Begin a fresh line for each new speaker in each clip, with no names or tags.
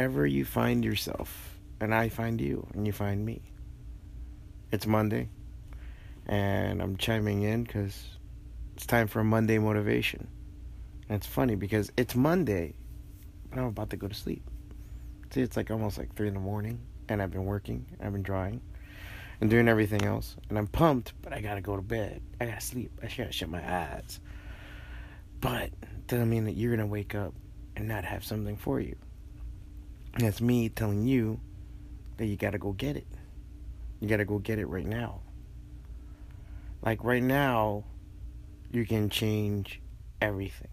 or however you find yourself. And I find you and you find me. It's Monday. And I'm chiming in because it's time for a Monday motivation. And it's funny because it's Monday, but I'm about to go to sleep. See, it's like almost like 3 in the morning. And I've been working, I've been drawing, and doing everything else. And I'm pumped, but I gotta go to bed. I gotta sleep. I gotta shut my eyes. But doesn't mean that you're gonna wake up and not have something for you. That's me telling you that you gotta go get it. You gotta go get it right now. Like right now, you can change everything.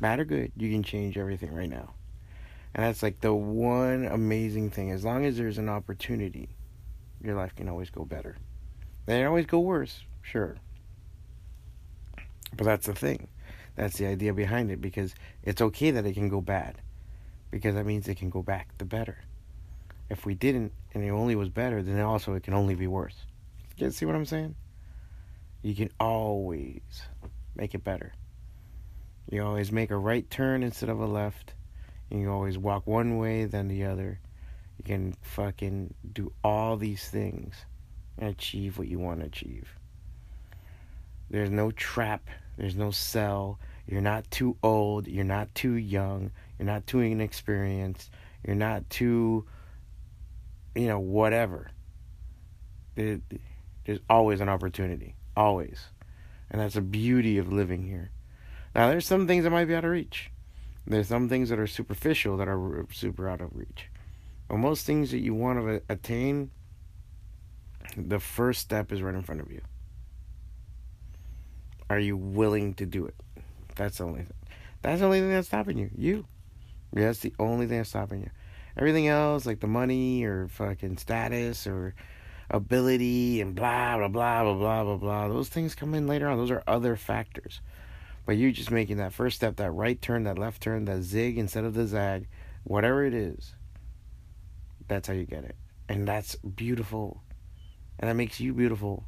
Bad or good, you can change everything right now. And that's like the one amazing thing. As long as there's an opportunity, your life can always go better. They always go worse, sure. But that's the thing. That's the idea behind it because it's okay that it can go bad because that means it can go back to better. If we didn't and it only was better, then also it can only be worse. You see what I'm saying? You can always make it better. You always make a right turn instead of a left. You always walk one way then the other. You can fucking do all these things and achieve what you want to achieve. There's no trap. There's no cell. You're not too old. You're not too young. You're not too inexperienced. You're not too, you know, whatever. there's always an opportunity. Always. And that's the beauty of living here. Now, there's some things that might be out of reach. There's some things that are superficial that are super out of reach. But most things that you want to attain, the first step is right in front of you. Are you willing to do it? That's the only thing. That's the only thing that's stopping you. You. Yeah, that's the only thing that's stopping you. Everything else, like the money or fucking status or ability and blah blah blah blah blah blah blah, those things come in later on. Those are other factors. But you're just making that first step, that right turn, that left turn, that zig instead of the zag, whatever it is, that's how you get it. And that's beautiful. And that makes you beautiful.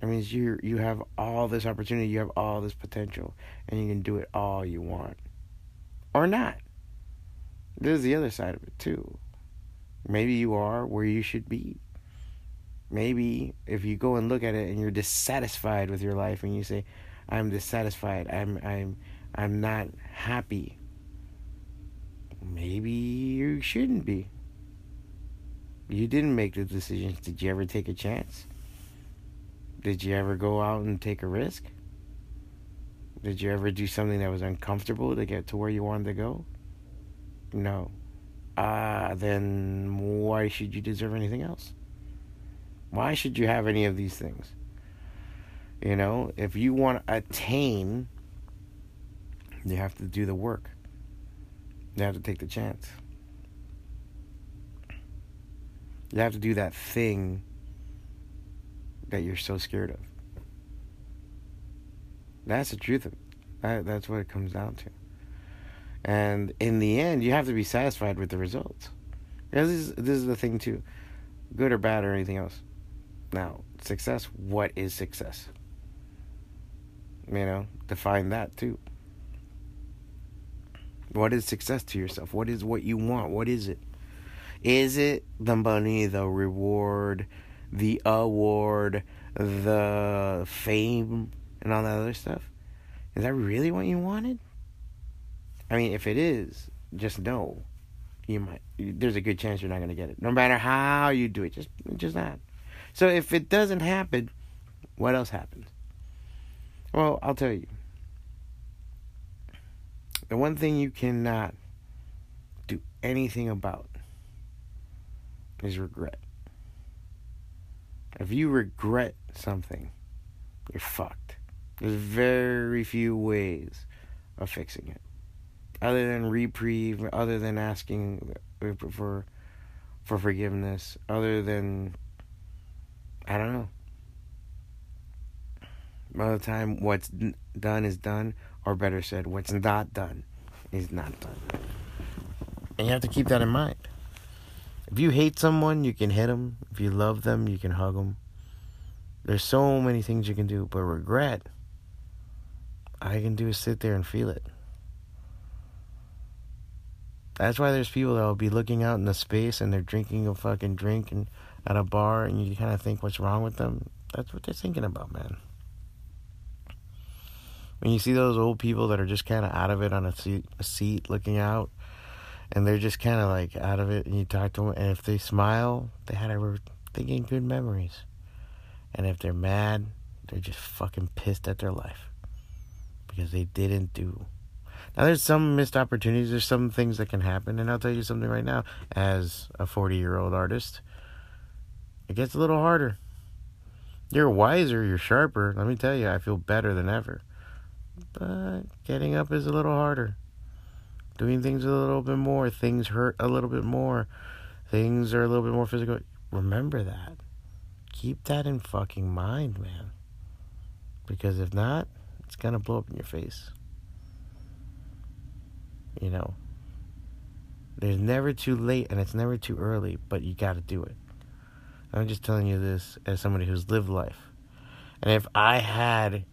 That means you you have all this opportunity, you have all this potential, and you can do it all you want. Or not. There's the other side of it too. Maybe you are where you should be. Maybe if you go and look at it and you're dissatisfied with your life and you say, I'm dissatisfied, I'm I'm I'm not happy. Maybe you shouldn't be. You didn't make the decisions. Did you ever take a chance? Did you ever go out and take a risk? Did you ever do something that was uncomfortable to get to where you wanted to go? No. Ah, then why should you deserve anything else? Why should you have any of these things? You know, if you want to attain, you have to do the work. You have to take the chance. You have to do that thing that you're so scared of. That's the truth of it. That, that's what it comes down to. And in the end, you have to be satisfied with the results. Because this is, this is the thing, too. Good or bad or anything else. Now, success, what is success? You know, define that, too. What is success to yourself? What is what you want? What is it? Is it the money, the reward, the award, the fame, and all that other stuff? Is that really what you wanted? I mean, if it is, just know you might. There's a good chance you're not going to get it, no matter how you do it. Just, just not. So if it doesn't happen, what else happens? Well, I'll tell you. The one thing you cannot do anything about is regret. If you regret something, you're fucked. There's very few ways of fixing it. Other than reprieve, other than asking for for forgiveness, other than I don't know. By the time what's done is done, or better said, what's not done is not done. And you have to keep that in mind. If you hate someone, you can hit them. If you love them, you can hug them. There's so many things you can do, but regret, I can do is sit there and feel it. That's why there's people that will be looking out in the space and they're drinking a fucking drink and at a bar and you kind of think what's wrong with them. That's what they're thinking about, man. When you see those old people that are just kind of out of it on a seat, a seat looking out, and they're just kind of like out of it, and you talk to them, and if they smile, they had ever thinking good memories, and if they're mad, they're just fucking pissed at their life because they didn't do now, there's some missed opportunities. There's some things that can happen, and I'll tell you something right now. As a 40 year old artist, it gets a little harder. You're wiser, you're sharper. Let me tell you, I feel better than ever. But getting up is a little harder. Doing things a little bit more. Things hurt a little bit more. Things are a little bit more physical. Remember that. Keep that in fucking mind, man. Because if not, it's gonna blow up in your face. You know, there's never too late and it's never too early, but you got to do it. I'm just telling you this as somebody who's lived life. And if I had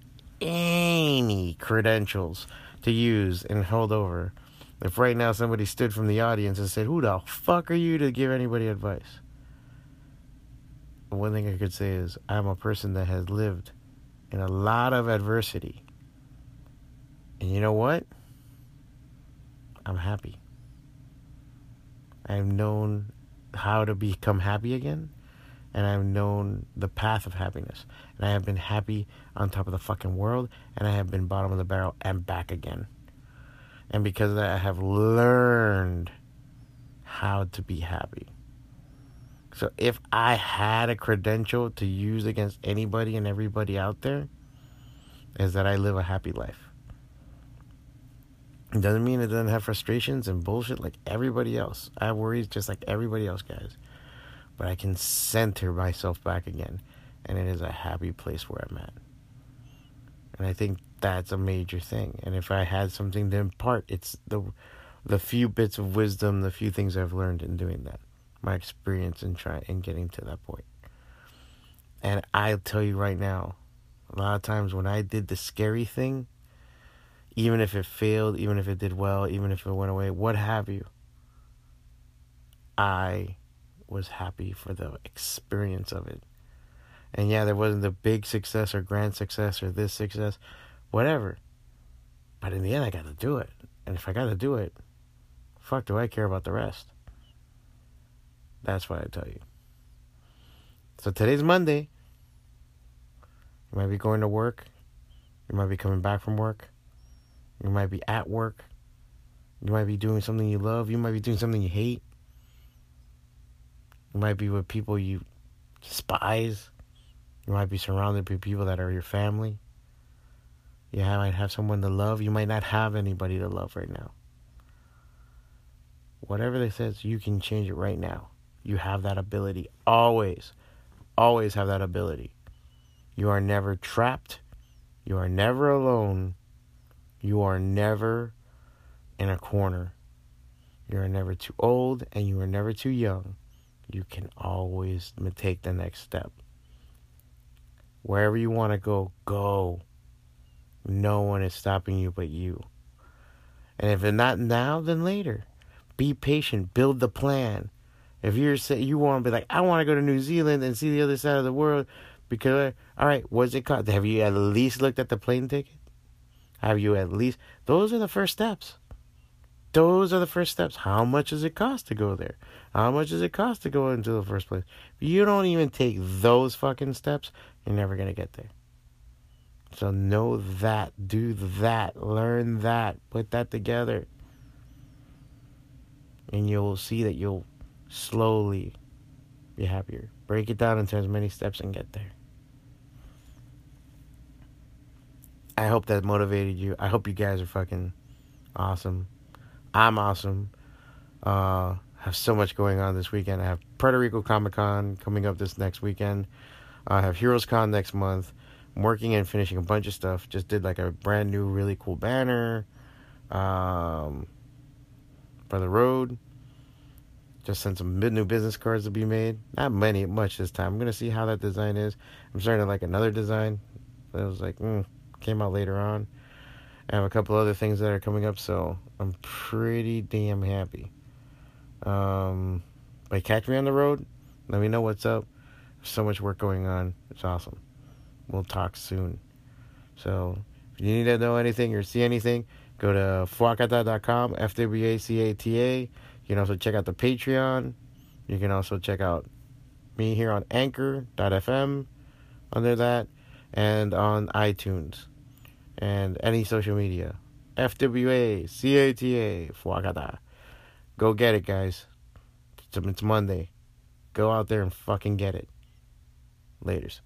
any credentials to use and hold over, if right now somebody stood from the audience and said, Who the fuck are you to give anybody advice? One thing I could say is, I'm a person that has lived in a lot of adversity. And you know what? I'm happy. I've known how to become happy again, and I've known the path of happiness. And I have been happy on top of the fucking world, and I have been bottom of the barrel and back again. And because of that, I have learned how to be happy. So if I had a credential to use against anybody and everybody out there, is that I live a happy life. It doesn't mean it doesn't have frustrations and bullshit like everybody else. I have worries just like everybody else, guys. But I can center myself back again. And it is a happy place where I'm at. And I think that's a major thing. And if I had something to impart, it's the the few bits of wisdom, the few things I've learned in doing that. My experience in trying in getting to that point. And I'll tell you right now, a lot of times when I did the scary thing, even if it failed, even if it did well, even if it went away, what have you. I was happy for the experience of it. And yeah, there wasn't the big success or grand success or this success, whatever. But in the end, I got to do it. And if I got to do it, fuck, do I care about the rest? That's what I tell you. So today's Monday. You might be going to work. You might be coming back from work. You might be at work. You might be doing something you love. You might be doing something you hate. You might be with people you despise. You might be surrounded by people that are your family. You might have someone to love. You might not have anybody to love right now. Whatever they says, you can change it right now. You have that ability. Always, always have that ability. You are never trapped. You are never alone. You are never in a corner. You are never too old and you are never too young. You can always take the next step. Wherever you want to go, go. No one is stopping you but you. And if it's not now, then later. Be patient. Build the plan. If you're say you want to be like, I want to go to New Zealand and see the other side of the world, because all right, what's it cost? Have you at least looked at the plane ticket? Have you at least? Those are the first steps. Those are the first steps. How much does it cost to go there? How much does it cost to go into the first place? If you don't even take those fucking steps, you're never to get there. So know that, do that, learn that, put that together. And you'll see that you'll slowly be happier. Break it down into as many steps and get there. I hope that motivated you. I hope you guys are fucking awesome. I'm awesome. Uh, have so much going on this weekend. I have Puerto Rico Comic Con coming up this next weekend. I have Heroes Con next month. Working and finishing a bunch of stuff. Just did like a brand new, really cool banner um, for the road. Just sent some new business cards to be made. Not many, much this time. I'm gonna see how that design is. I'm starting to like another design. It was like, mm, came out later on. I have a couple other things that are coming up, so I'm pretty damn happy. Um, but catch me on the road. Let me know what's up. So much work going on. It's awesome. We'll talk soon. So if you need to know anything or see anything, go to fwacata.com, F W A C A T A. You can also check out the Patreon. You can also check out me here on anchor.fm under that and on iTunes and any social media. FWA, CATA, Fwacata. Go get it, guys. It's Monday. Go out there and fucking get it. Laters.